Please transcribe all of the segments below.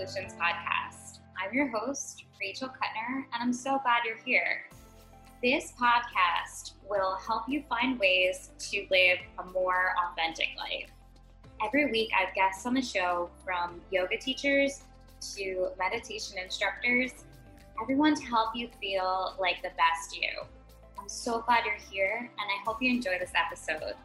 Solutions podcast. I'm your host, Rachel Kuttner, and I'm so glad you're here. This podcast will help you find ways to live a more authentic life. Every week, I have guests on the show from yoga teachers to meditation instructors, everyone to help you feel like the best you. I'm so glad you're here, and I hope you enjoy this episode.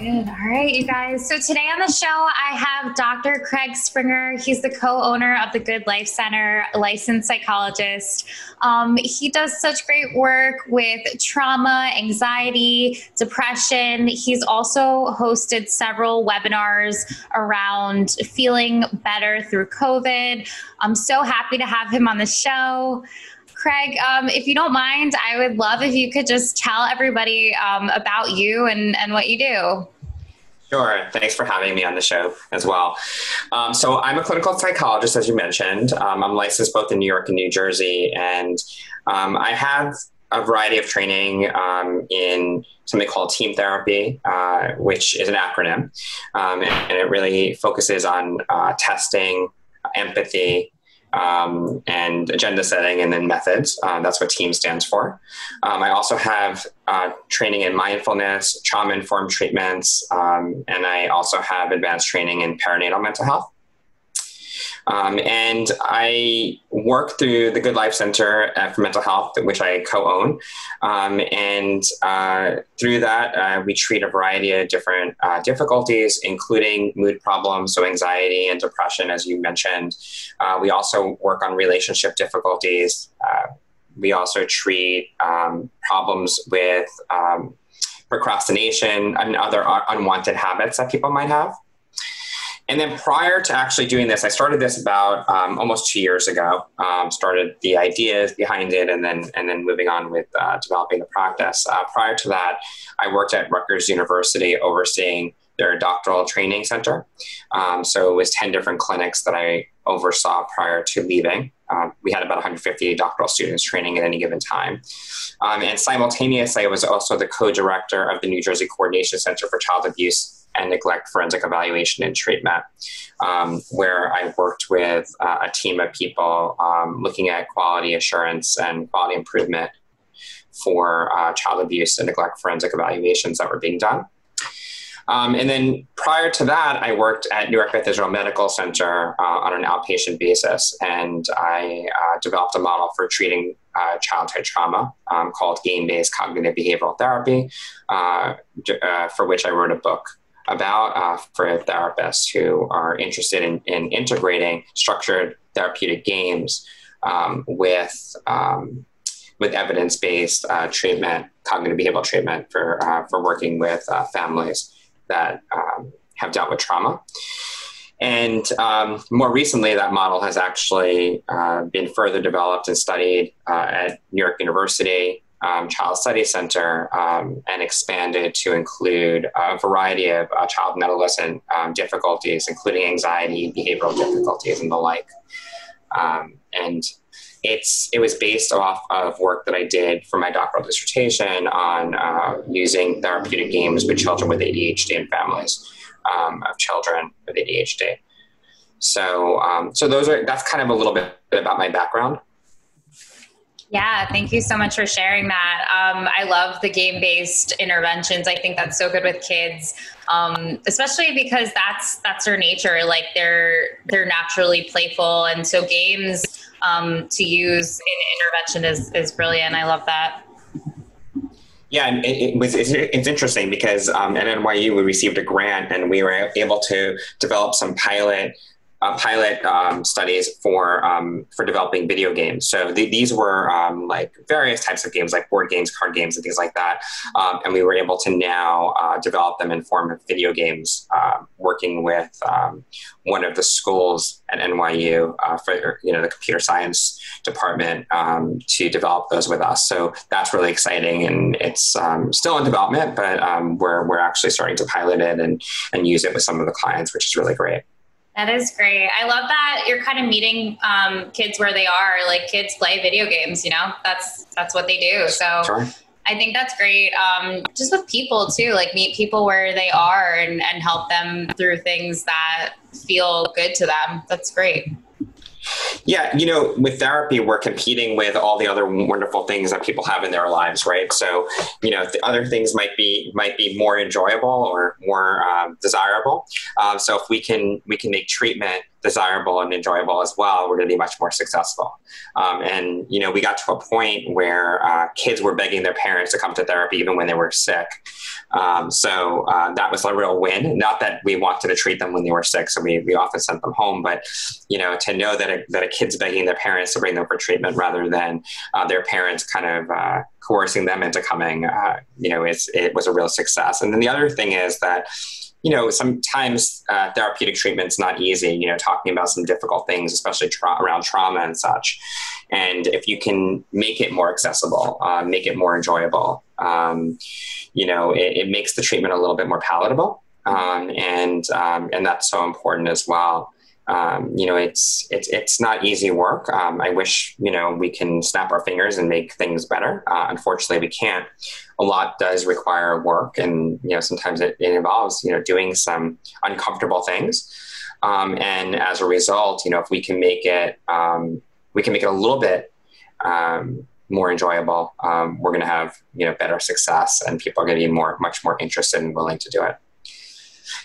Good. All right, you guys. So today on the show, I have Dr. Craig Springer. He's the co owner of the Good Life Center, licensed psychologist. Um, he does such great work with trauma, anxiety, depression. He's also hosted several webinars around feeling better through COVID. I'm so happy to have him on the show. Craig, um, if you don't mind, I would love if you could just tell everybody um, about you and, and what you do. Sure. Thanks for having me on the show as well. Um, so, I'm a clinical psychologist, as you mentioned. Um, I'm licensed both in New York and New Jersey, and um, I have a variety of training um, in something called team therapy, uh, which is an acronym, um, and, and, it really focuses on uh, testing, empathy, um, and agenda setting and then methods. Uh, that's what TEAM stands for. Um, I also have uh, training in mindfulness, trauma informed treatments, um, and I also have advanced training in perinatal mental health. Um, and I work through the Good Life Center uh, for Mental Health, which I co own. Um, and uh, through that, uh, we treat a variety of different uh, difficulties, including mood problems, so anxiety and depression, as you mentioned. Uh, we also work on relationship difficulties. Uh, we also treat um, problems with um, procrastination and other unwanted habits that people might have. And then prior to actually doing this, I started this about um, almost two years ago. Um, started the ideas behind it, and then and then moving on with uh, developing the practice. Uh, prior to that, I worked at Rutgers University overseeing their doctoral training center. Um, so it was ten different clinics that I oversaw prior to leaving. Um, we had about 150 doctoral students training at any given time. Um, and simultaneously, I was also the co director of the New Jersey Coordination Center for Child Abuse and neglect forensic evaluation and treatment, um, where I worked with uh, a team of people um, looking at quality assurance and quality improvement for uh, child abuse and neglect forensic evaluations that were being done. Um, and then prior to that, I worked at Newark Beth Israel Medical Center uh, on an outpatient basis, and I uh, developed a model for treating uh, childhood trauma um, called game based cognitive behavioral therapy, uh, uh, for which I wrote a book about uh, for therapists who are interested in, in integrating structured therapeutic games um, with um, with evidence based uh, treatment, cognitive behavioral treatment for uh, for working with uh, families that um, have dealt with trauma. And um, more recently, that model has actually uh, been further developed and studied uh, at New York University um, Child Study Center um, and expanded to include a variety of uh, child and adolescent um, difficulties, including anxiety, behavioral difficulties, and the like. Um, and it's it was based off of work that I did for my doctoral dissertation on uh, using therapeutic games with children with ADHD and families um, of children with ADHD. So, um, so those are that's kind of a little bit about my background. Yeah, thank you so much for sharing that. Um, I love the game based interventions. I think that's so good with kids, um, especially because that's that's their nature. Like they're they're naturally playful, and so games um, to use in intervention is is brilliant. I love that. Yeah, and it, was, it's, it's, interesting because um, at NYU we received a grant and we were able to develop some pilot uh, pilot um, studies for um, for developing video games. So th- these were um, like various types of games, like board games, card games, and things like that. Um, and we were able to now uh, develop them in form of video games, uh, working with um, one of the schools at NYU uh, for you know the computer science department um, to develop those with us. So that's really exciting, and it's still in development, but we're we're actually starting to pilot it and and use it with some of the clients, which is really great. That is great. I love that you're kind of meeting um, kids where they are. Like kids play video games, you know. That's that's what they do. So sure. I think that's great. Um, just with people too, like meet people where they are and, and help them through things that feel good to them. That's great. Yeah, you know, with therapy, we're competing with all the other wonderful things that people have in their lives, right? So, you know, the other things might be might be more enjoyable or more um, desirable. So, if we can we can make treatment desirable and enjoyable as well, we're going to be much more successful. Um, and you know, we got to a point where uh, kids were begging their parents to come to therapy even when they were sick. Um, so uh, that was a real win. Not that we wanted to treat them when they were sick, so we, we often sent them home. But you know, to know that a, that a kid's begging their parents to bring them for treatment rather than uh, their parents kind of uh, coercing them into coming, uh, you know, it was a real success. And then the other thing is that you know, sometimes uh, therapeutic treatment's not easy, you know, talking about some difficult things, especially tra- around trauma and such. And if you can make it more accessible, uh, make it more enjoyable, um, you know, it, it, makes the treatment a little bit more palatable. Um, and, um, and that's so important as well. Um, you know, it's it's it's not easy work. Um, I wish you know we can snap our fingers and make things better. Uh, unfortunately, we can't. A lot does require work, and you know sometimes it, it involves you know doing some uncomfortable things. Um, and as a result, you know, if we can make it, um, we can make it a little bit um, more enjoyable. Um, we're going to have you know better success, and people are going to be more much more interested and willing to do it.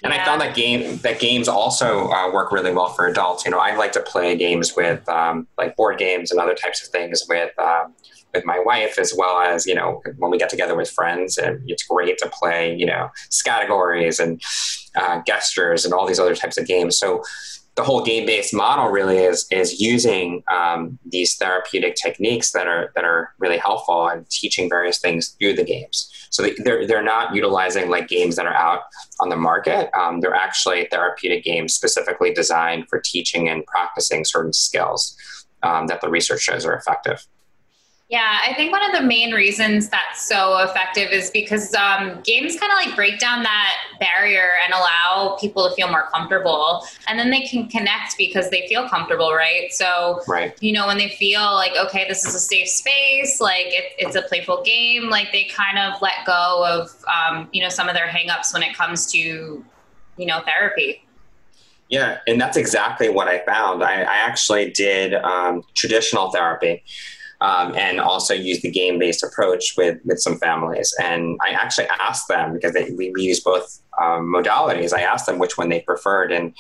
And yeah. I found that game that games also uh, work really well for adults. You know, I like to play games with um, like board games and other types of things with um, with my wife, as well as you know when we get together with friends. And it's great to play you know categories and uh, gestures and all these other types of games. So the whole game based model really is is using um, these therapeutic techniques that are that are really helpful and teaching various things through the games. So they're they're not utilizing like games that are out on the market. Um, they're actually therapeutic games specifically designed for teaching and practicing certain skills um, that the research shows are effective. Yeah, I think one of the main reasons that's so effective is because um, games kind of like break down that barrier and allow people to feel more comfortable. And then they can connect because they feel comfortable, right? So, right. you know, when they feel like, okay, this is a safe space, like it, it's a playful game, like they kind of let go of, um, you know, some of their hangups when it comes to, you know, therapy. Yeah, and that's exactly what I found. I, I actually did um, traditional therapy um, and also use the game based approach with, with some families. And I actually asked them because they, we, we use both um, modalities. I asked them which one they preferred, and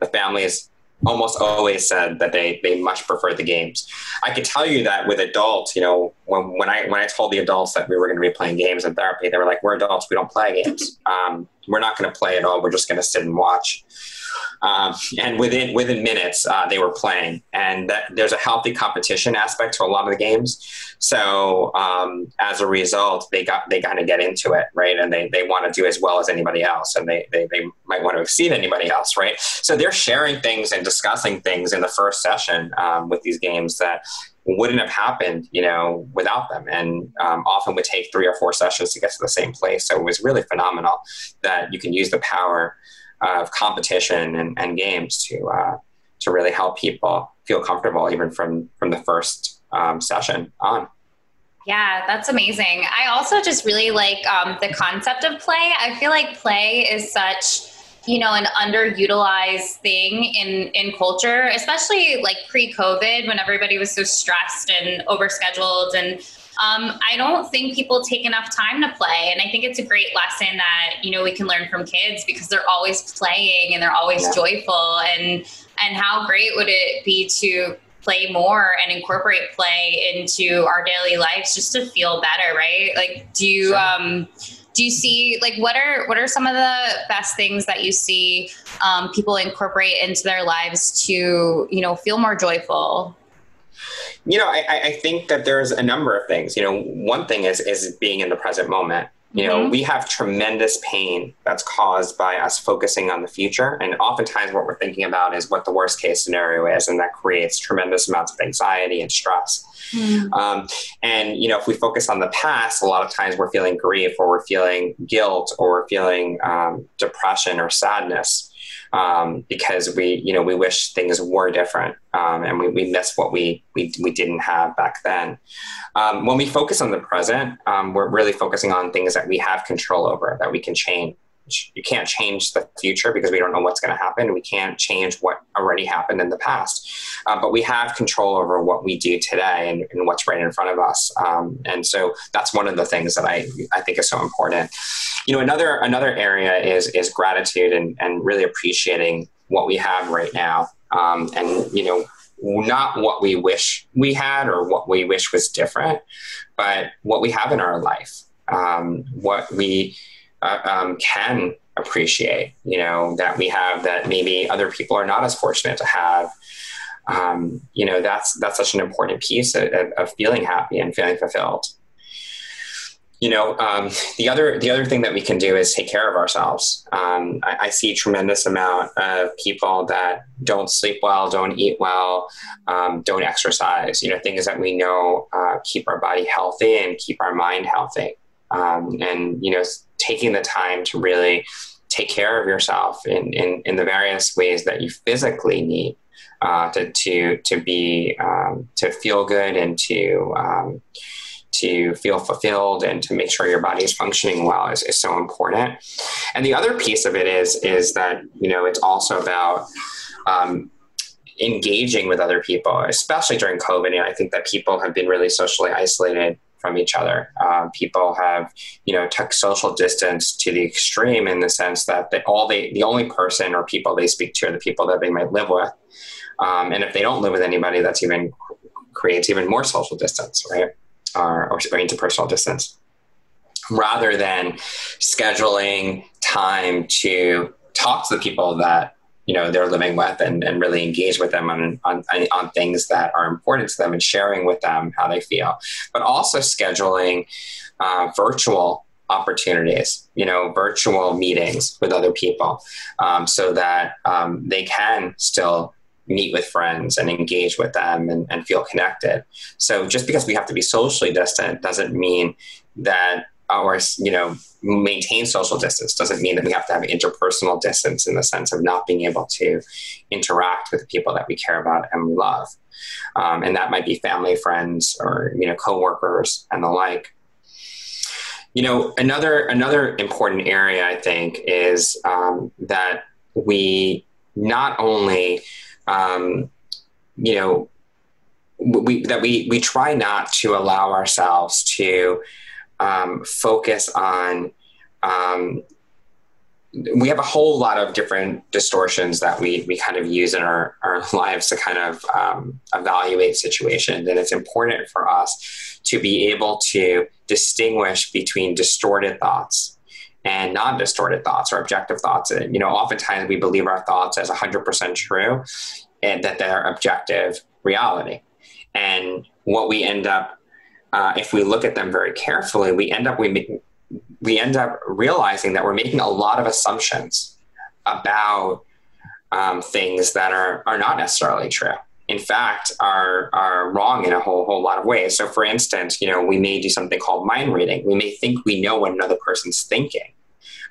the families almost always said that they, they much prefer the games. I could tell you that with adults, you know, when, when I when I told the adults that we were going to be playing games in therapy, they were like, "We're adults, we don't play games. Um, we're not going to play at all. We're just going to sit and watch." Um, and within within minutes, uh, they were playing. And that, there's a healthy competition aspect to a lot of the games. So um, as a result, they got they kind of get into it, right? And they, they want to do as well as anybody else, and they, they they might want to exceed anybody else, right? So they're sharing things and discussing things in the first session um, with these games that wouldn't have happened, you know, without them, and um, often would take three or four sessions to get to the same place. So it was really phenomenal that you can use the power of competition and, and games to uh, to really help people feel comfortable even from from the first um, session on. Yeah, that's amazing. I also just really like um, the concept of play. I feel like play is such you know an underutilized thing in in culture especially like pre-covid when everybody was so stressed and overscheduled and um, I don't think people take enough time to play. And I think it's a great lesson that, you know, we can learn from kids because they're always playing and they're always yeah. joyful. And, and how great would it be to play more and incorporate play into our daily lives just to feel better, right? Like, do you, sure. um, do you see like what are what are some of the best things that you see um, people incorporate into their lives to you know feel more joyful you know, I, I think that there's a number of things. You know, one thing is is being in the present moment. You know, mm-hmm. we have tremendous pain that's caused by us focusing on the future. And oftentimes, what we're thinking about is what the worst case scenario is. And that creates tremendous amounts of anxiety and stress. Mm. Um, and, you know, if we focus on the past, a lot of times we're feeling grief or we're feeling guilt or we're feeling um, depression or sadness. Um, because we, you know, we wish things were different um, and we, we miss what we, we, we didn't have back then. Um, when we focus on the present, um, we're really focusing on things that we have control over, that we can change you can't change the future because we don't know what's going to happen. We can't change what already happened in the past, um, but we have control over what we do today and, and what's right in front of us. Um, and so that's one of the things that I I think is so important. You know, another another area is is gratitude and and really appreciating what we have right now. Um, and you know, not what we wish we had or what we wish was different, but what we have in our life. Um, what we uh, um, can appreciate, you know, that we have that maybe other people are not as fortunate to have. Um, you know, that's that's such an important piece of, of, feeling happy and feeling fulfilled. You know, um, the other the other thing that we can do is take care of ourselves. Um, I, I, see tremendous amount of people that don't sleep well, don't eat well, um, don't exercise. You know, things that we know uh, keep our body healthy and keep our mind healthy. Um, and you know, taking the time to really take care of yourself in, in, in the various ways that you physically need uh, to, to, to be, um, to feel good and to, um, to feel fulfilled and to make sure your body is functioning well is, is so important. And the other piece of it is, is that, you know, it's also about, um, engaging with other people, especially during COVID. And I think that people have been really socially isolated from each other. Uh, people have, you know, took social distance to the extreme in the sense that they, all they, the only person or people they speak to are the people that they might live with. Um, and if they don't live with anybody, that's even creates even more social distance, right? Or, or interpersonal distance. Rather than scheduling time to talk to the people that you know they're living with and, and really engage with them on, on, on things that are important to them and sharing with them how they feel. But also scheduling uh, virtual opportunities you know virtual meetings with other people um, so that um, they can still meet with friends and engage with them and, and feel connected. So just because we have to be socially distant doesn't mean that or you know maintain social distance doesn't mean that we have to have interpersonal distance in the sense of not being able to interact with the people that we care about and we love. Um, and that might be family friends or you know coworkers and the like. You know another another important area i think is um, that we not only um, you know we, that we we try not to allow ourselves to um, focus on um, we have a whole lot of different distortions that we, we kind of use in our, our lives to kind of um, evaluate situations. And it's important for us to be able to distinguish between distorted thoughts and non distorted thoughts or objective thoughts. And, you know, oftentimes we believe our thoughts as 100% true and that they're objective reality. And what we end up uh, if we look at them very carefully, we end up we we end up realizing that we're making a lot of assumptions about um, things that are are not necessarily true. In fact, are are wrong in a whole whole lot of ways. So, for instance, you know, we may do something called mind reading. We may think we know what another person's thinking,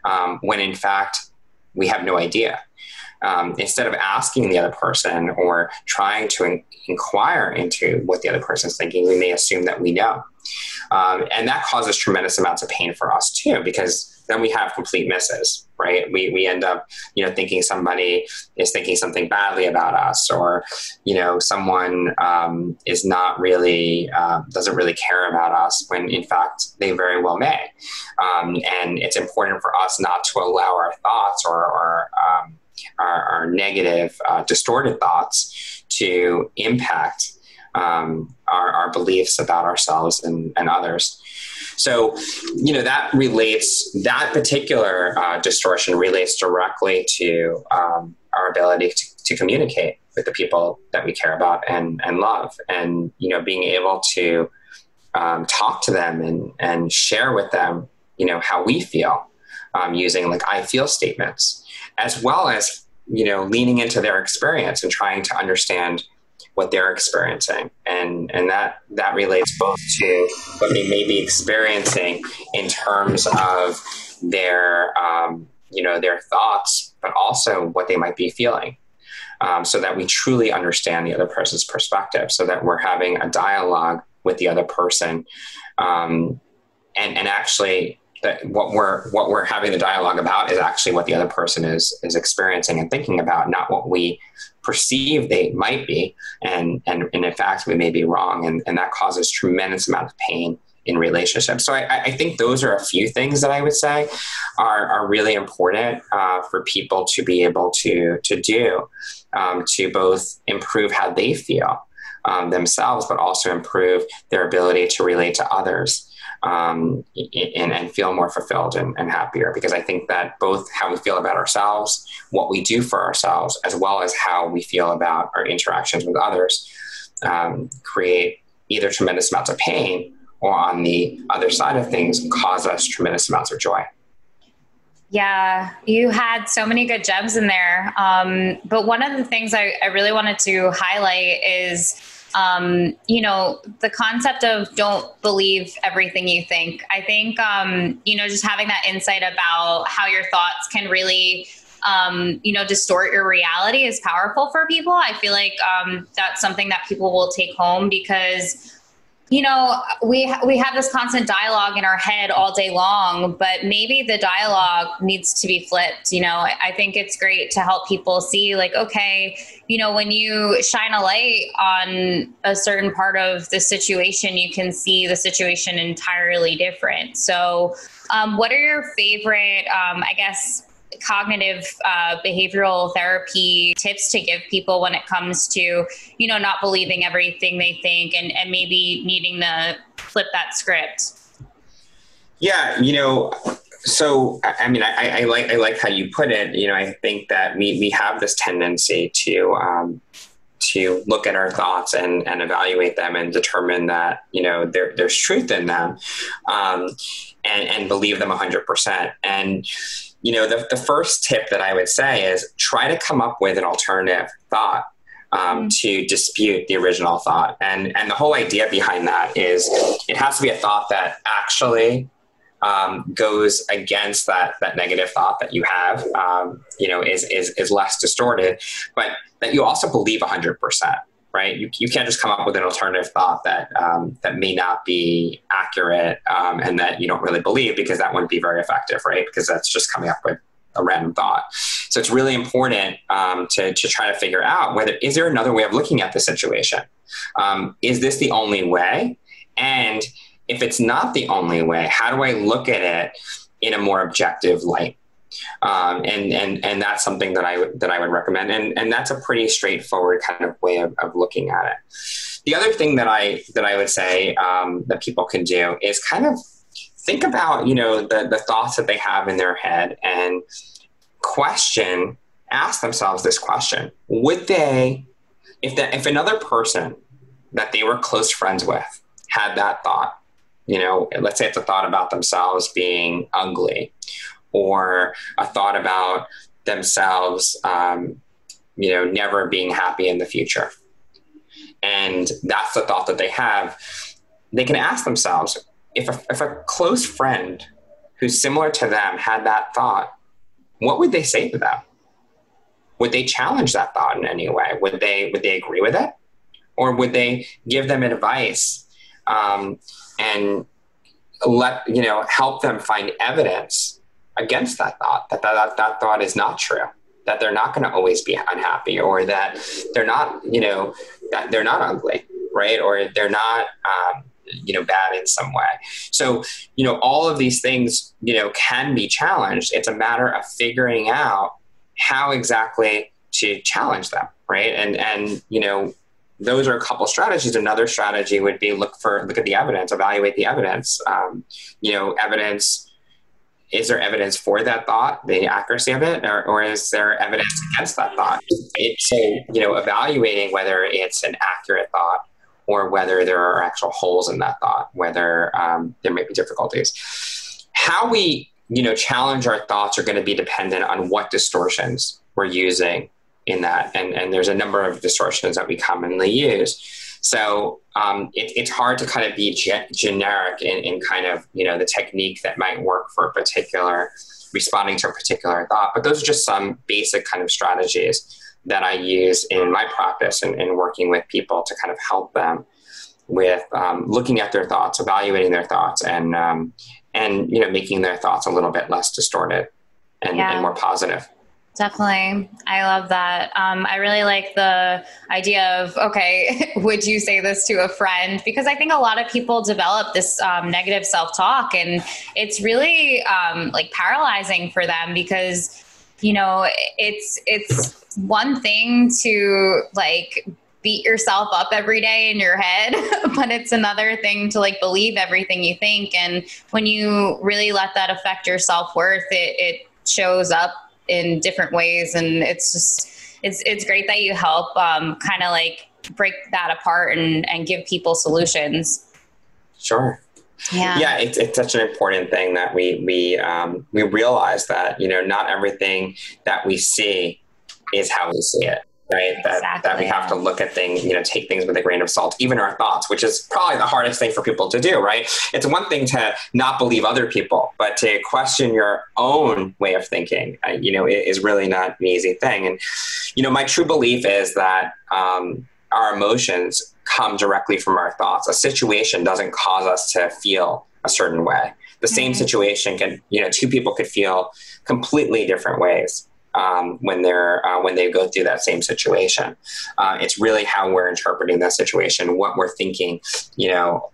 um, when in fact we have no idea um, instead of asking the other person or trying to in- inquire into what the other person is thinking, we may assume that we know. Um, and that causes tremendous amounts of pain for us too, because then we have complete misses, right? We, we end up, you know, thinking somebody is thinking something badly about us, or, you know, someone um, is not really, uh, doesn't really care about us when in fact they very well may. Um, and it's important for us not to allow our thoughts or, or um, our, our negative, uh, distorted thoughts to impact um, our, our, beliefs about ourselves and, and, others. So, you know, that relates, that particular uh, distortion relates directly to um, our ability to, to, communicate with the people that we care about and, and love. And, you know, being able to um, talk to them and, and share with them, you know, how we feel um, using like I feel statements as well as you know leaning into their experience and trying to understand what they're experiencing and and that that relates both to what they may be experiencing in terms of their um, you know their thoughts but also what they might be feeling. Um, so that we truly understand the other person's perspective, so that we're having a dialogue with the other person, um, and and actually that what we're what we're having the dialogue about is actually what the other person is is experiencing and thinking about, not what we perceive they might be, and and, and in fact we may be wrong, and, and that causes tremendous amount of pain in relationships. So I, I, think those are a few things that I would say are, are really important uh, for people to be able to to do um, to both improve how they feel um, themselves, but also improve their ability to relate to others um, and, and, feel more fulfilled and, and, happier. Because I think that both how we feel about ourselves, what we do for ourselves, as well as how we feel about our interactions with others, um, create either tremendous amounts of pain or on the other side of things, cause us tremendous amounts of joy. Yeah, you had so many good gems in there. Um, but one of the things I, I really wanted to highlight is um, you know, the concept of don't believe everything you think. I think, um, you know, just having that insight about how your thoughts can really, um, you know, distort your reality is powerful for people. I feel like um, that's something that people will take home because you know we we have this constant dialogue in our head all day long but maybe the dialogue needs to be flipped you know? I think it's great to help people see like okay you know when you shine a light on a certain part of the situation you can see the situation entirely different. So um, what are your favorite um, i guess cognitive uh, behavioral therapy tips to give people when it comes to you know not believing everything they think and, and maybe needing to flip that script? Yeah you know so i mean I, I, like i like how you put it. You know i think that we, we have this tendency to um, to look at our thoughts and, and evaluate them and determine that you know there, there's truth in them um, and, and believe them 100% and you know, the, the first tip that I would say is try to come up with an alternative thought um, mm-hmm. to dispute the original thought. And, and the whole idea behind that is it has to be a thought that actually um, goes against that, that negative thought that you have, um, you know, is, is, is less distorted, but that you also believe 100% right? You, you can't just come up with an alternative thought that um, that may not be accurate um, and that you don't really believe because that wouldn't be very effective, right? Because that's just coming up with a random thought. So it's really important um, to, to try to figure out whether is there another way of looking at the situation? Um, is this the only way? And if it's not the only way, how do I look at it in a more objective light? Um, and and and that's something that I would that I would recommend, and and that's a pretty straightforward kind of way of, of looking at it. The other thing that I that I would say um, that people can do is kind of think about you know the the thoughts that they have in their head and question ask themselves this question would they if that if another person that they were close friends with had that thought you know let's say it's a thought about themselves being ugly or a thought about themselves, um, you know, never being happy in the future. And that's the thought that they have. They can ask themselves if a, if a close friend who's similar to them had that thought, what would they say to them? Would they challenge that thought in any way? Would they would they agree with it, or would they give them advice um, and let you know help them find evidence against that thought, that that, that thought is not true, that they're not going to always be unhappy, or that they're not, you know, that they're not ugly, right? Or they're not, um, you know, bad in some way. So, you know, all of these things, you know, can be challenged. It's a matter of figuring out how exactly to challenge them, right? And and you know, those are a couple strategies. Another strategy would be look for look at the evidence, evaluate the evidence. Um, you know, evidence is there evidence for that thought, the accuracy of it, or, or is there evidence against that thought? so, you know, evaluating whether it's an accurate thought or whether there are actual holes in that thought, whether um, there may be difficulties. How we, you know, challenge our thoughts are going to be dependent on what distortions we're using in that, and and there's a number of distortions that we commonly use. So um, it, it's hard to kind of be ge- generic in, in kind of you know the technique that might work for a particular responding to a particular thought. But those are just some basic kind of strategies that I use in my practice and, and working with people to kind of help them with um, looking at their thoughts, evaluating their thoughts, and um, and you know making their thoughts a little bit less distorted and, yeah. and more positive. Definitely. I love that. Um, I really like the idea of, okay, would you say this to a friend? Because I think a lot of people develop this um, negative self talk and it's really um, like paralyzing for them because, you know, it's, it's one thing to like beat yourself up every day in your head, but it's another thing to like believe everything you think. And when you really let that affect your self worth, it, it shows up in different ways and it's just it's it's great that you help um, kind of like break that apart and and give people solutions. Sure. Yeah. Yeah it's, it's such an important thing that we we um, we realize that you know not everything that we see is how we see it right? That exactly. that we have to look at things, you know, take things with a grain of salt, even our thoughts, which is probably the hardest thing for people to do, right? It's one thing to not believe other people, but to question your own way of thinking, uh, you know, is really not an easy thing. And you know, my true belief is that um, our emotions come directly from our thoughts. A situation doesn't cause us to feel a certain way. The mm-hmm. same situation can, you know, two people could feel completely different ways um, when they're uh, when they go through that same situation. Uh, it's really how we're interpreting that situation, what we're thinking, you know,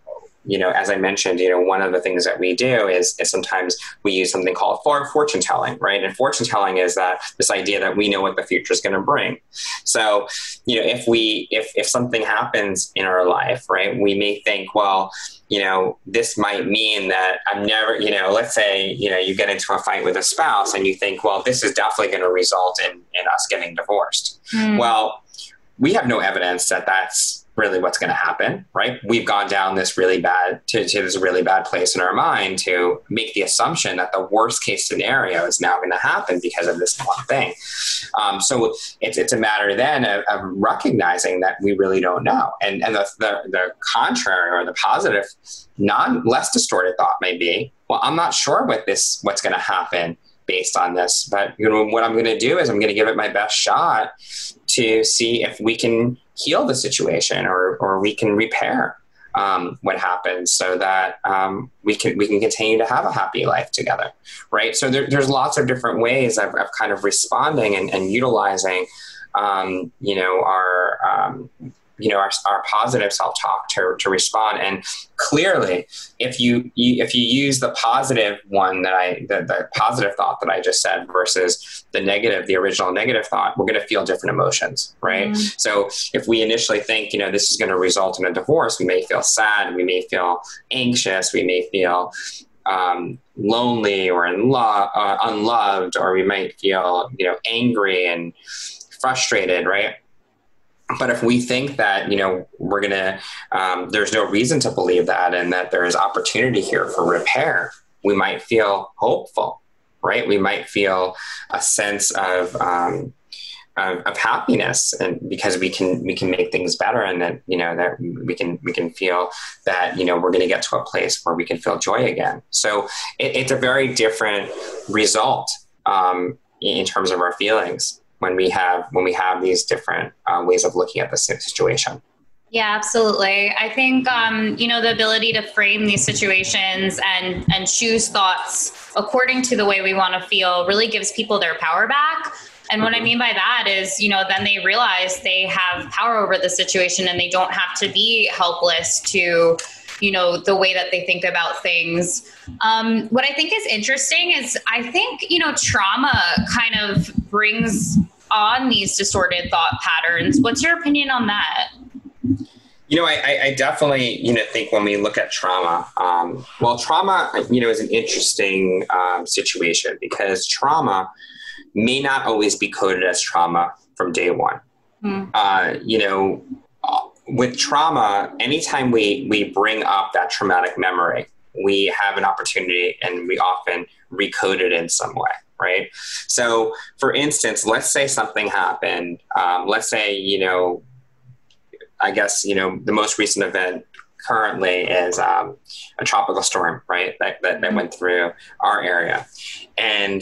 you know, as I mentioned, you know, one of the things that we do is, is sometimes we use something called for fortune telling, right? And fortune telling is that this idea that we know what the future is going to bring. So, you know, if we if if something happens in our life, right, we may think, well, you know, this might mean that I'm never, you know, let's say, you know, you get into a fight with a spouse and you think, well, this is definitely going to result in in us getting divorced. Mm. Well, we have no evidence that that's really what's going to happen, right? We've gone down this really bad to, to, this really bad place in our mind to make the assumption that the worst case scenario is now going to happen because of this one thing. Um, so it's it's a matter then of, of, recognizing that we really don't know, and and the, the the contrary or the positive, non less distorted thought may be, well, I'm not sure what this what's going to happen based on this, but you know what I'm going to do is I'm going to give it my best shot to see if we can heal the situation or, or we can repair um, what happens so that um, we can we can continue to have a happy life together right? So there, there's lots of different ways of, of kind of responding and, and utilizing um, you know our um, you know our, our positive self-talk to, to respond. And clearly if you, you, if you use the positive one that i the, the positive thought that i just said versus the negative the original negative thought we're going to feel different emotions right mm. so if we initially think you know this is going to result in a divorce we may feel sad we may feel anxious we may feel um, lonely or lo- uh, unloved or we might feel you know angry and frustrated right but if we think that you know we're gonna um, there's no reason to believe that and that there is opportunity here for repair we might feel hopeful right we might feel a sense of um, of, of, happiness and because we can we can make things better and that you know that we can we can feel that you know we're going to get to a place where we can feel joy again so it, it's a very different result um, in terms of our feelings when we have when we have these different uh, ways of looking at the situation. Yeah, absolutely. I think um, you know the ability to frame these situations and and choose thoughts according to the way we want to feel really gives people their power back. And what I mm-hmm. mean by that is, you know, then they realize they have power over the situation and they don't have to be helpless to you know the way that they think about things um, what i think is interesting is i think you know trauma kind of brings on these distorted thought patterns what's your opinion on that you know, I, I, definitely, you know, think when we look at trauma, um, well, trauma, you know, is an interesting um, situation because trauma may not always be coded as trauma from day one. Mm. Uh, you know, with trauma, anytime we we bring up that traumatic memory, we have an opportunity, and we often recode it in some way, right? So, for instance, let's say something happened. Um, let's say you know, I guess you know the most recent event currently is um, a tropical storm, right? That, that, that went through our area. And,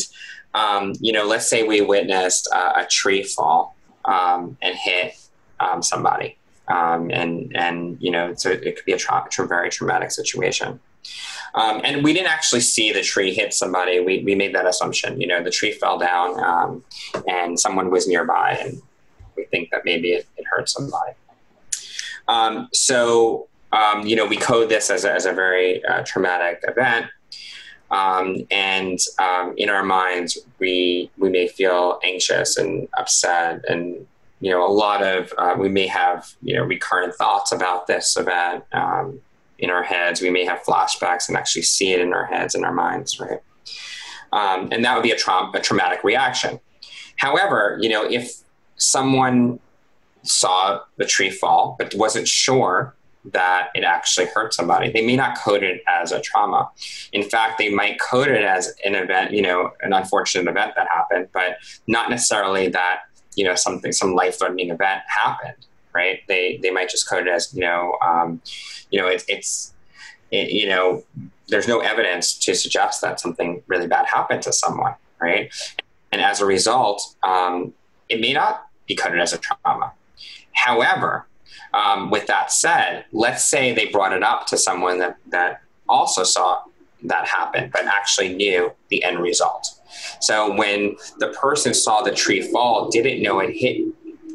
um, you know, let's say we witnessed a tree fall um, and hit um, somebody. Um, and, and, you know, so it could be a tra- very traumatic situation. Um, and we didn't actually see the tree hit somebody. We, we made that assumption. You know, the tree fell down and someone was nearby, and we think that maybe it, it hurt somebody. Um, so, um, you know, we code this as a, as a very uh, traumatic event. Um, and um, in our minds, we we may feel anxious and upset, and you know, a lot of uh, we may have you know recurrent thoughts about this event um, in our heads. We may have flashbacks and actually see it in our heads and our minds, right? Um, and that would be a, tra- a traumatic reaction. However, you know, if someone saw the tree fall but wasn't sure that it actually hurt somebody. They may not code it as a trauma. In fact, they might code it as an event, you know, an unfortunate event that happened, but not necessarily that, you know, something, some life threatening event happened, right? They, they might just code it as, you know, um, you know, it, it's, it, you know, there's no evidence to suggest that something really bad happened to someone, right? And as a result, um, it may not be coded as a trauma. However, um, with that said, let's say they brought it up to someone that, that also saw that happen, but actually knew the end result. So when the person saw the tree fall, didn't know it hit,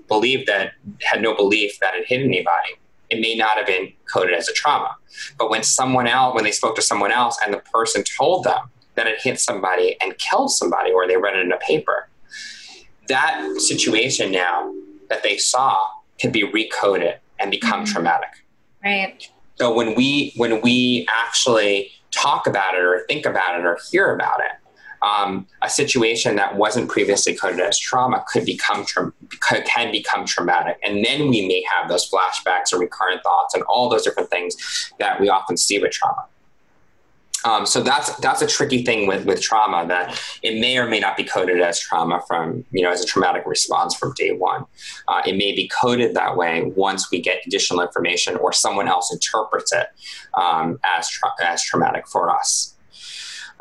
believed that, had no belief that it hit anybody, it may not have been coded as a trauma. But when someone else, when they spoke to someone else and the person told them that it hit somebody and killed somebody, or they read it in a paper, that situation now that they saw can be recoded and become mm-hmm. traumatic. Right. So when we when we actually talk about it or think about it or hear about it, um, a situation that wasn't previously coded as trauma could become tra- can become traumatic, and then we may have those flashbacks or recurrent thoughts and all those different things that we often see with trauma. Um, so that's that's a tricky thing with with trauma that it may or may not be coded as trauma from you know as a traumatic response from day one. Uh, it may be coded that way once we get additional information or someone else interprets it um, as tra- as traumatic for us.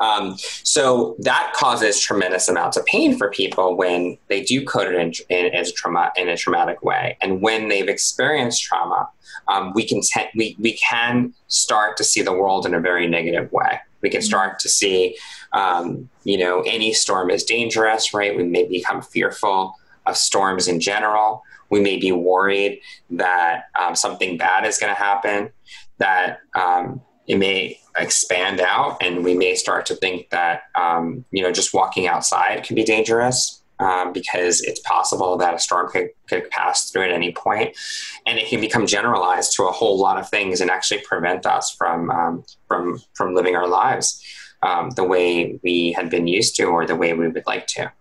Um, so that causes tremendous amounts of pain for people when they do code it in, in, as trauma, in a traumatic way. And when they've experienced trauma, um, we, can te- we, we can start to see the world in a very negative way. We can start to see, um, you know, any storm is dangerous, right? We may become fearful of storms in general. We may be worried that um, something bad is going to happen, that um, it may expand out and we may start to think that um, you know just walking outside can be dangerous um, because it's possible that a storm could, could pass through at any point and it can become generalized to a whole lot of things and actually prevent us from um, from from living our lives um, the way we had been used to or the way we would like to.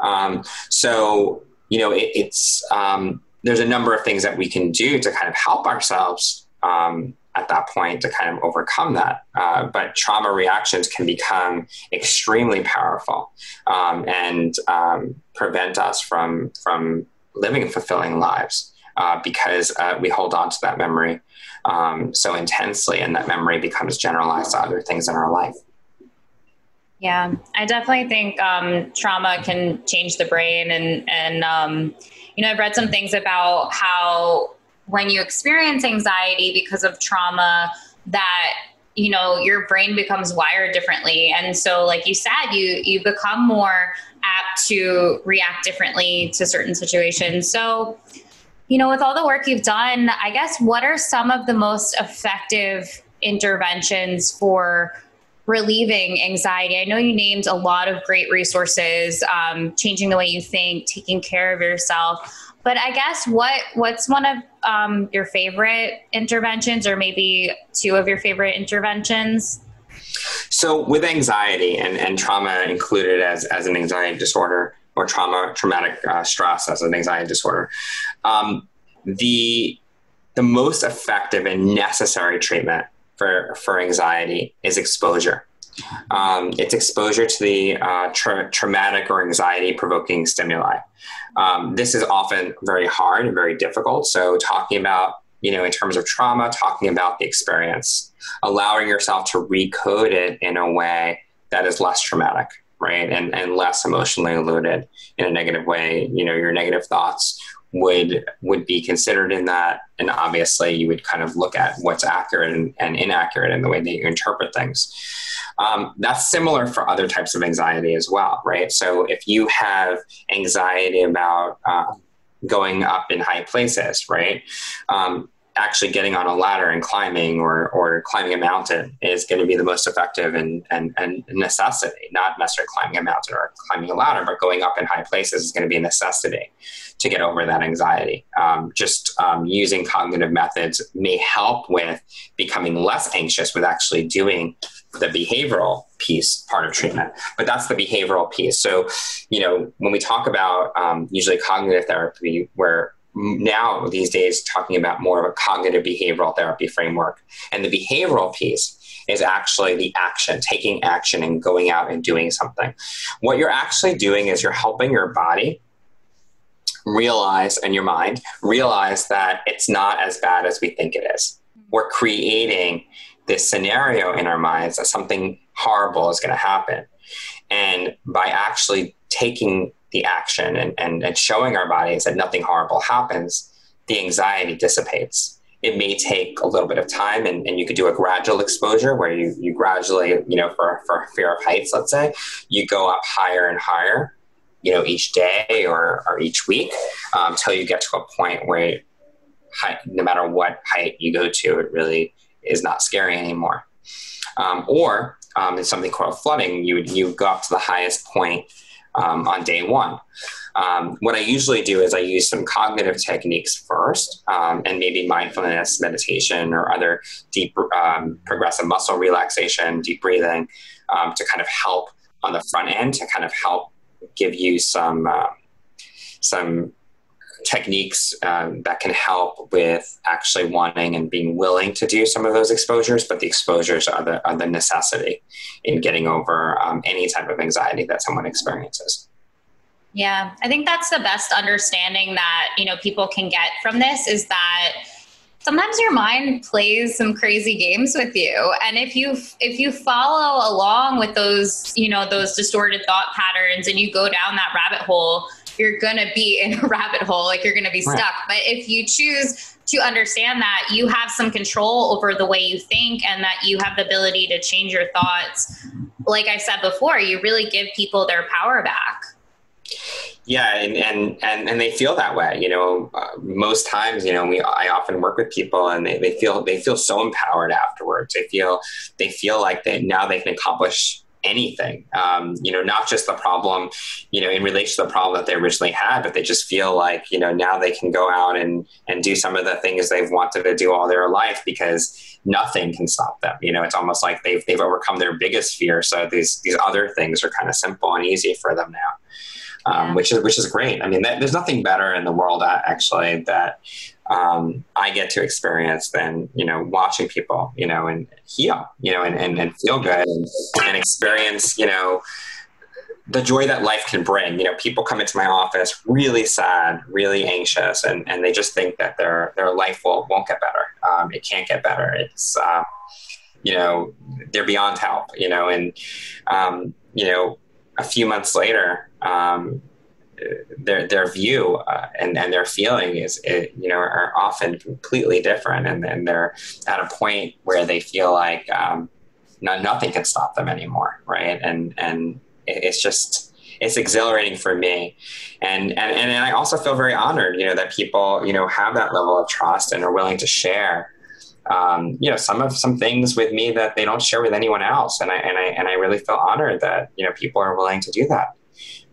Um, so you know it, it's um, there's a number of things that we can do to kind of help ourselves um, at that point to kind of overcome that. Uh, but trauma reactions can become extremely powerful um, and um, prevent us from from living fulfilling lives uh, because uh, we hold on to that memory um, so intensely, and that memory becomes generalized to other things in our life. Yeah, I definitely think um, trauma can change the brain, and and um, you know I've read some things about how when you experience anxiety because of trauma that you know your brain becomes wired differently. And so like you said you you become more apt to react differently to certain situations. So you know with all the work you've done i guess what are some of the most effective interventions for relieving anxiety? I know you named a lot of great resources um, changing the way you think taking care of yourself. But I guess what what's one of um, your favorite interventions, or maybe two of your favorite interventions? So, with anxiety and, and trauma included as, as an anxiety disorder, or trauma traumatic uh, stress as an anxiety disorder, um, the the most effective and necessary treatment for for anxiety is exposure. Um, it's exposure to the uh, tra- traumatic or anxiety provoking stimuli. Um, this is often very hard and very difficult. So, talking about you know, in terms of trauma, talking about the experience, allowing yourself to recode it in a way that is less traumatic, right? And, and less emotionally loaded in a negative way. You know, your negative thoughts would would be considered in that and obviously you would kind of look at what's accurate and, and inaccurate in the way that you interpret things um, that's similar for other types of anxiety as well right so if you have anxiety about uh, going up in high places right um, actually getting on a ladder and climbing or, or climbing a mountain is going to be the most effective and, and, and necessity, not necessarily climbing a mountain or climbing a ladder, but going up in high places is going to be a necessity to get over that anxiety. Um, just um, using cognitive methods may help with becoming less anxious with actually doing the behavioral piece part of treatment but that's the behavioral piece so you know when we talk about um, usually cognitive therapy where now these days talking about more of a cognitive behavioral therapy framework. And the behavioral piece is actually the action, taking action and going out and doing something. What you're actually doing is you're helping your body realize and your mind realize that it's not as bad as we think it is. We're creating this scenario in our minds that something horrible is going to happen. And by actually taking the action and, and, and showing our bodies that nothing horrible happens, the anxiety dissipates. It may take a little bit of time and, and you could do a gradual exposure where you, you gradually, you know, for, for fear of heights, let's say, you go up higher and higher, you know, each day or, or each week um, until you get to a point where height, no matter what height you go to, it really is not scary anymore. Um, or um, in something called flooding, you you go up to the highest point um, on day one. Um, what I usually do is I use some cognitive techniques first, um, and maybe mindfulness, meditation, or other deep um, progressive muscle relaxation, deep breathing, um, to kind of help on the front end to kind of help give you some uh, some techniques um, that can help with actually wanting and being willing to do some of those exposures, but the exposures are the, are the necessity in getting over um, any type of anxiety that someone experiences. Yeah, I think that's the best understanding that you know people can get from this is that sometimes your mind plays some crazy games with you and if you if you follow along with those you know those distorted thought patterns and you go down that rabbit hole you're going to be in a rabbit hole, like you're going to be stuck. Right. But if you choose to understand that you have some control over the way you think and that you have the ability to change your thoughts, like I said before, you really give people their power back. Yeah, and and and, and they feel that way. You know, uh, most times, you know, we I often work with people, and they, they feel they feel so empowered afterwards. They feel they feel like they now they can accomplish anything. Um, you know, not just the problem, you know, in relation to the problem that they originally had, but they just feel like, you know, now they can go out and, and do some of the things they've wanted to do all their life because nothing can stop them. You know, it's almost like they've, they've overcome their biggest fear. So these, these other things are kind of simple and easy for them now. Um, yeah. which is which is great. I mean, that, there's nothing better in the world actually that um, I get to experience than you know watching people you know and heal you know and, and, and feel good and, and experience you know the joy that life can bring. You know, people come into my office really sad, really anxious, and, and they just think that their their life will won't get better. Um, it can't get better. It's um, you know they're beyond help. You know, and um, you know a few months later, um, their their view uh, and and their feeling is it, you know are often completely different, and then they're at a point where they feel like um, no, nothing can stop them anymore, right? And and it's just it's exhilarating for me. And, and and I also feel very honored you know that people you know have that level of trust and are willing to share um, you know some of some things with me that they don't share with anyone else. And I and I and I really feel honored that you know people are willing to do that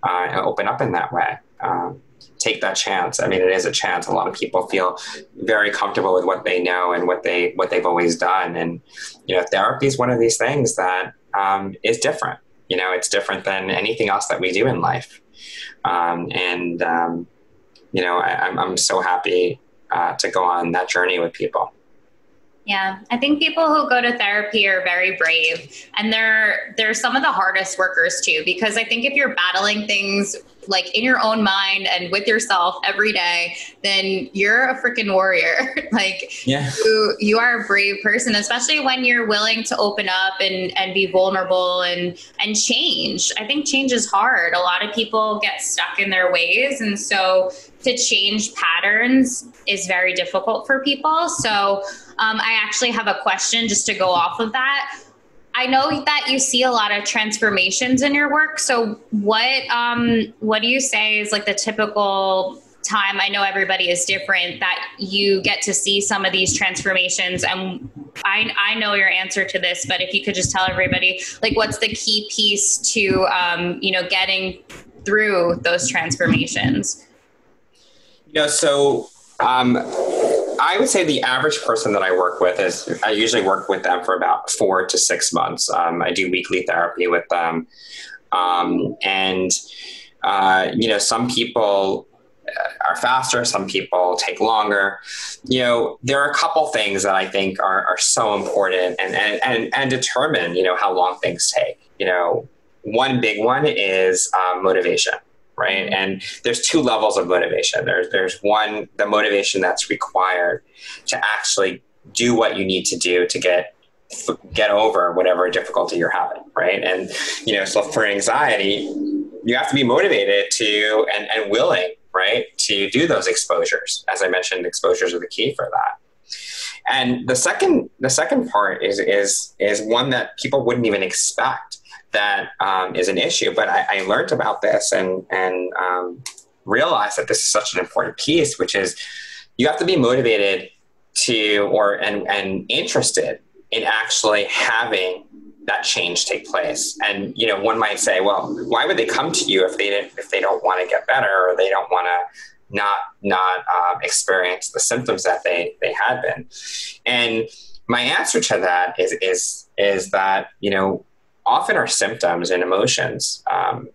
uh, open up in that way. Um, take that chance. I mean, it is a chance. A lot of people feel very comfortable with what they know and what they what they've always done. And you know, therapy is one of these things that um, is different. You know, it's different than anything else that we do in life. Um, and um, you know, I, am I'm so happy uh, to go on that journey with people. Yeah, I think people who go to therapy are very brave, and they're they're some of the hardest workers too. Because I think if you're battling things like in your own mind and with yourself every day, then you're a freaking warrior. like yeah. you, you are a brave person, especially when you're willing to open up and, and be vulnerable and, and change. I think change is hard. A lot of people get stuck in their ways. And so to change patterns is very difficult for people. So um, I actually have a question just to go off of that I know that you see a lot of transformations in your work. So what um, what do you say is like the typical time? I know everybody is different that you get to see some of these transformations and I, I know your answer to this, but if you could just tell everybody like what's the key piece to um, you know getting through those transformations? You know, so um, I would say the average person that I work with is I usually work with them for about four to six months. Um, I do weekly therapy with them, um, and uh, you know, some people uh, are faster, some people take longer. You know, there are a couple things that I think are, are so important and, and, and, and determine, you know, how long things take. You know, one big one is um, motivation right? And there's two levels of motivation. There's there's one the motivation that's required to actually do what you need to do to get get over whatever difficulty you're having, right? And you know, so for anxiety, you have to be motivated to and, and willing, right, to do those exposures. As I mentioned, exposures are the key for that. And the second the second part is is is one that people wouldn't even expect that um, is an issue. But I, I, learned about this and and um, realized that this is such an important piece, which is you have to be motivated to or and and interested in actually having that change take place. And you know, one might say, well, why would they come to you if they didn't if they don't want to get better or they don't want to not not um, experience the symptoms that they they had been? And my answer to that is is is that you know often our symptoms and emotions, um,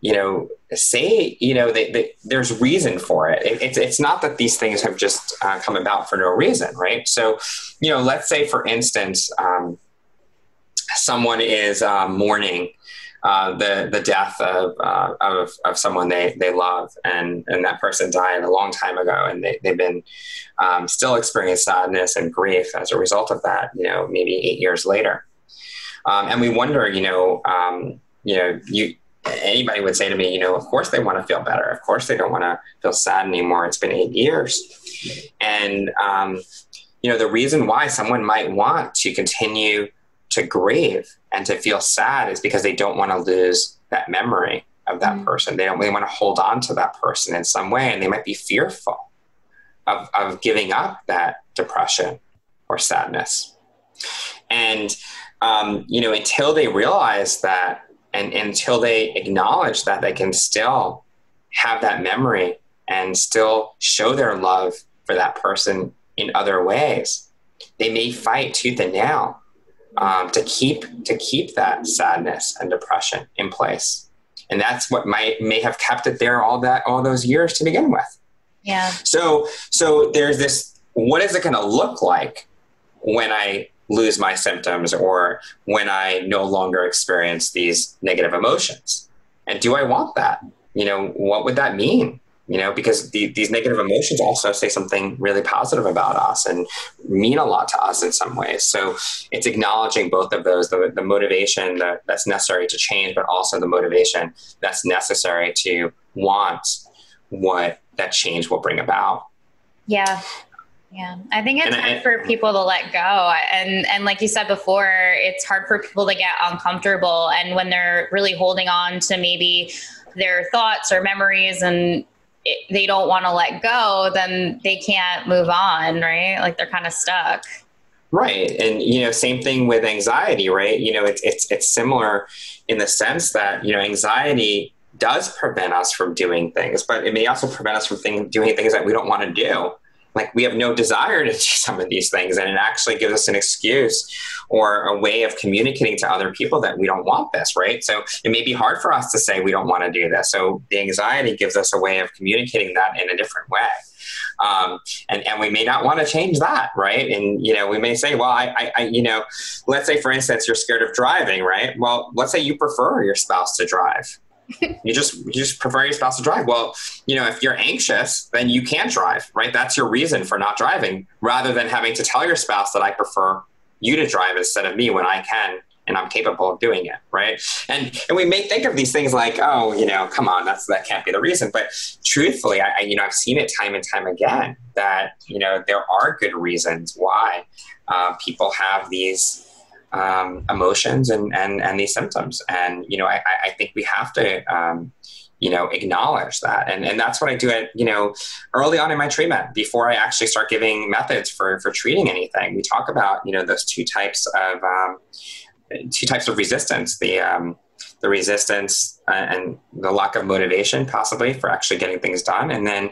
you know, say, you know, they, they, there's reason for it. it. It's, it's not that these things have just uh, come about for no reason, right? So, you know, let's say, for instance, um, someone is uh, mourning uh, the the death of, uh, of of someone they they love, and and that person died a long time ago, and they they've been um, still experiencing sadness and grief as a result of that. You know, maybe eight years later. Um, and we wonder, you know, um, you know, you anybody would say to me, you know, of course they want to feel better. Of course they don't want to feel sad anymore. It's been eight years, and um, you know, the reason why someone might want to continue to grieve and to feel sad is because they don't want to lose that memory of that mm-hmm. person. They don't really want to hold on to that person in some way, and they might be fearful of, of giving up that depression or sadness. And um, you know, until they realize that and, and until they acknowledge that they can still have that memory and still show their love for that person in other ways, they may fight tooth and nail um, to keep to keep that sadness and depression in place. And that's what might may have kept it there all that all those years to begin with. Yeah. So so there's this what is it going to look like when I lose my symptoms or when I no longer experience these negative emotions. And do I want that? You know, what would that mean? You know, because the, these negative emotions also say something really positive about us and mean a lot to us in some ways. So it's acknowledging both of those the, the motivation that, that's necessary to change, but also the motivation that's necessary to want what that change will bring about. Yeah. Yeah, I think it's and hard I, for people to let go, and and like you said before, it's hard for people to get uncomfortable, and when they're really holding on to maybe their thoughts or memories, and it, they don't want to let go, then they can't move on, right? Like they're kind of stuck. Right, and you know, same thing with anxiety, right? You know, it's it's it's similar in the sense that you know, anxiety does prevent us from doing things, but it may also prevent us from thing, doing things that we don't want to do like we have no desire to do some of these things and it actually gives us an excuse or a way of communicating to other people that we don't want this right? So it may be hard for us to say we don't want to do this. So the anxiety gives us a way of communicating that in a different way. Um, and, and we may not want to change that right? And you know we may say well I, I, I you know let's say for instance you're scared of driving right? Well let's say you prefer your spouse to drive you just you just prefer your spouse to drive. Well, you know, if you're anxious, then you can't drive, right? That's your reason for not driving, rather than having to tell your spouse that I prefer you to drive instead of me when I can and I'm capable of doing it, right? And and we may think of these things like, oh, you know, come on, that's that can't be the reason. But truthfully, I, I you know I've seen it time and time again that you know there are good reasons why uh, people have these um, emotions and, and, and these symptoms. And, you know, I, I think we have to, um, you know, acknowledge that. And, and that's what I do at, you know, early on in my treatment, before I actually start giving methods for, for treating anything, we talk about, you know, those two types of, um, two types of resistance, the, um, the resistance and the lack of motivation possibly for actually getting things done. And then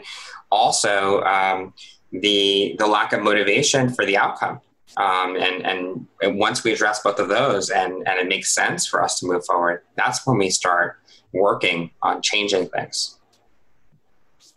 also, um, the, the lack of motivation for the outcome um, and, and, and once we address both of those and, and it makes sense for us to move forward, that's when we start working on changing things.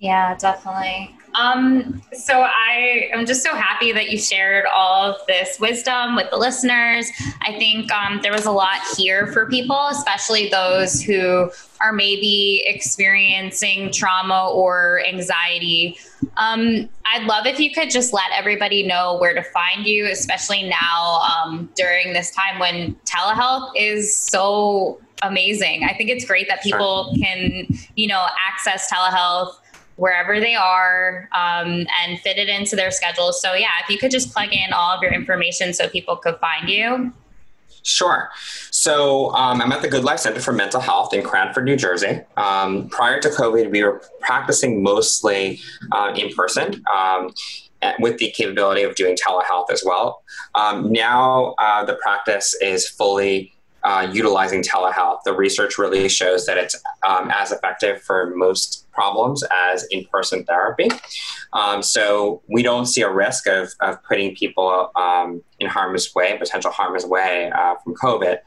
Yeah, definitely. Um, so I am just so happy that you shared all of this wisdom with the listeners. I think um, there was a lot here for people, especially those who are maybe experiencing trauma or anxiety. Um, I'd love if you could just let everybody know where to find you, especially now um, during this time when telehealth is so amazing. I think it's great that people can, you know, access telehealth wherever they are um, and fit it into their schedule. So, yeah, if you could just plug in all of your information so people could find you. Sure. So um, I'm at the Good Life Center for Mental Health in Cranford, New Jersey. Um, prior to COVID, we were practicing mostly uh, in person. Um, with the capability of doing telehealth as well. Um, now uh, the practice is fully uh, utilizing telehealth. The research really shows that it's um, as effective for most problems as in person therapy. Um, so we don't see a risk of, of putting people um, in harm's way, potential harm's way uh, from COVID.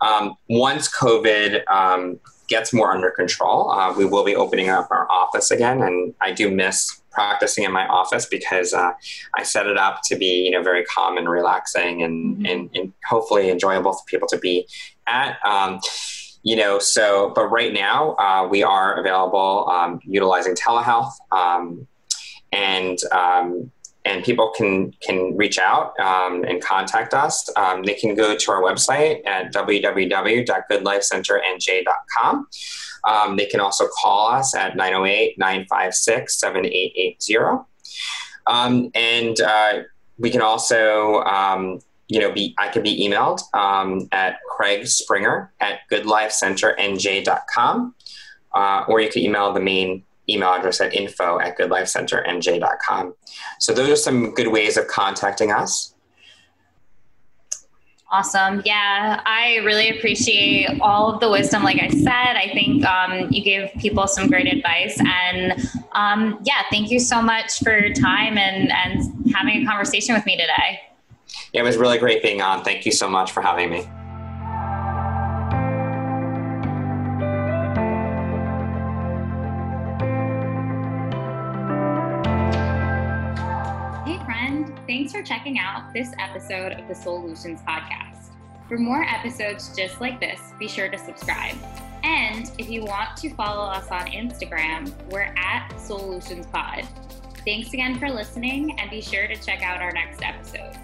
Um, once COVID um, gets more under control, uh, we will be opening up our office again. And I do miss practicing in my office because uh, I set it up to be you know very calm and relaxing and, mm-hmm. and, and, hopefully enjoyable for people to be at. You know, so but right now uh, we are available um, utilizing telehealth, um, and um, and people can can reach out um, and contact us. Um, they can go to our website at www.goodlifecenternj.com. Um, they can also call us at 908 956 7880. Um, and uh, we can also, you know, be I could be emailed um, at Craig Springer at goodlifecenternj.com. Uh, or you could email the main email address at info at goodlifecenternj.com. So those are some good ways of contacting us. Awesome. Yeah, I really appreciate all of the wisdom. Like I said, I think um, you gave people some great advice. And um, yeah, thank you so much for your time and, and having a conversation with me today. It was really great being on. Thank you so much for having me. Hey, friend. Thanks for checking out this episode of the Solutions Podcast. For more episodes just like this, be sure to subscribe. And if you want to follow us on Instagram, we're at Solutions Pod. Thanks again for listening, and be sure to check out our next episode.